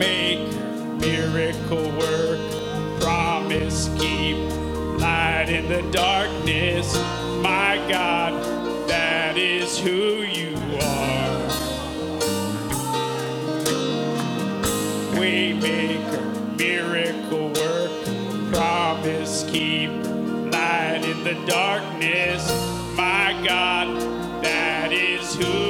Waymaker, miracle work, promise keep, light in the darkness. My God, that is who you are. Waymaker, miracle work, promise keep, light in the darkness. My God, that is who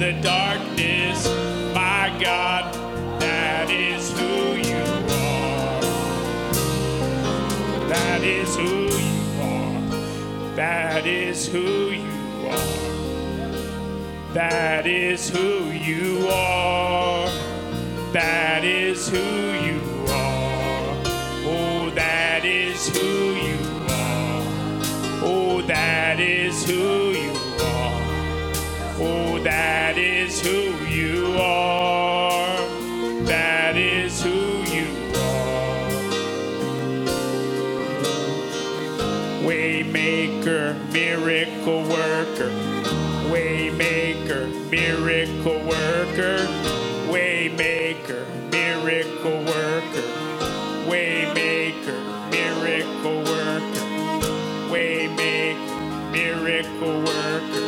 The darkness. My God, that is who you are. That is who you are. That is who you are. That is who you are. That is who you are. Waymaker, miracle worker. Waymaker, miracle worker. Waymaker, miracle worker. Waymaker, miracle worker. Waymaker, miracle worker.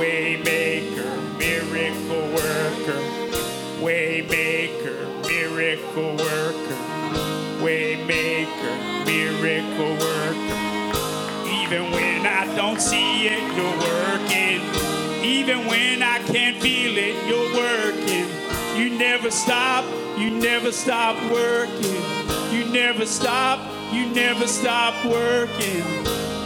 Waymaker, miracle worker. Waymaker, miracle worker. Waymaker, miracle worker. Even when I don't see it, you're working. Even when I can't feel it, you're working. You never stop, you never stop working. You never stop, you never stop working.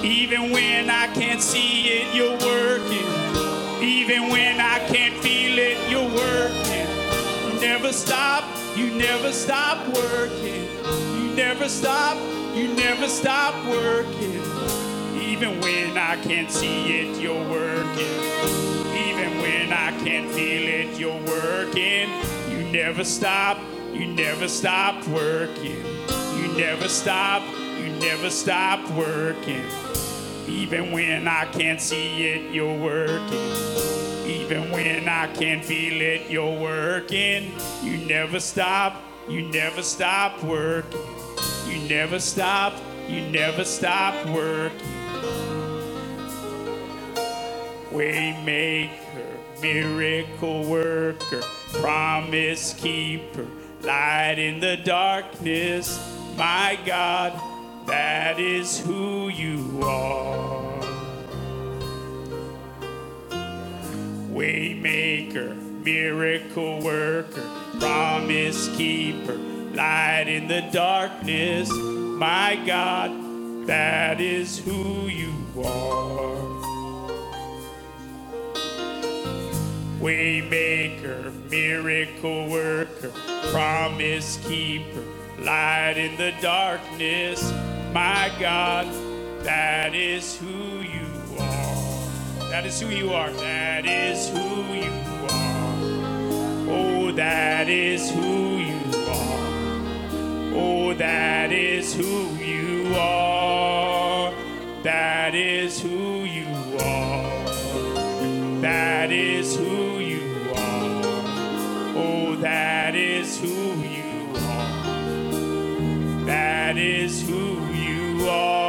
Even when I can't see it, you're working. Even when I can't feel it, you're working. You never stop, you never stop working. You never stop, you never stop working. Even when I can't see it, you're working. Even when I can't feel it, you're working. You never stop, you never stop working. You never stop, you never stop working. Even when I can't see it, you're working. Even when I can't feel it, you're working. You never stop, you never stop working. You never stop, you never stop working. Waymaker, miracle worker, promise keeper, light in the darkness. My God, that is who you are. Waymaker, miracle worker, promise keeper, light in the darkness. My God, that is who you are. Waymaker, miracle worker, promise keeper, light in the darkness. My God, that is who you are. That is who you are. That is who you are. Oh, that is who you are. Oh, that is who you are. That is who you are. That is who Is who you are.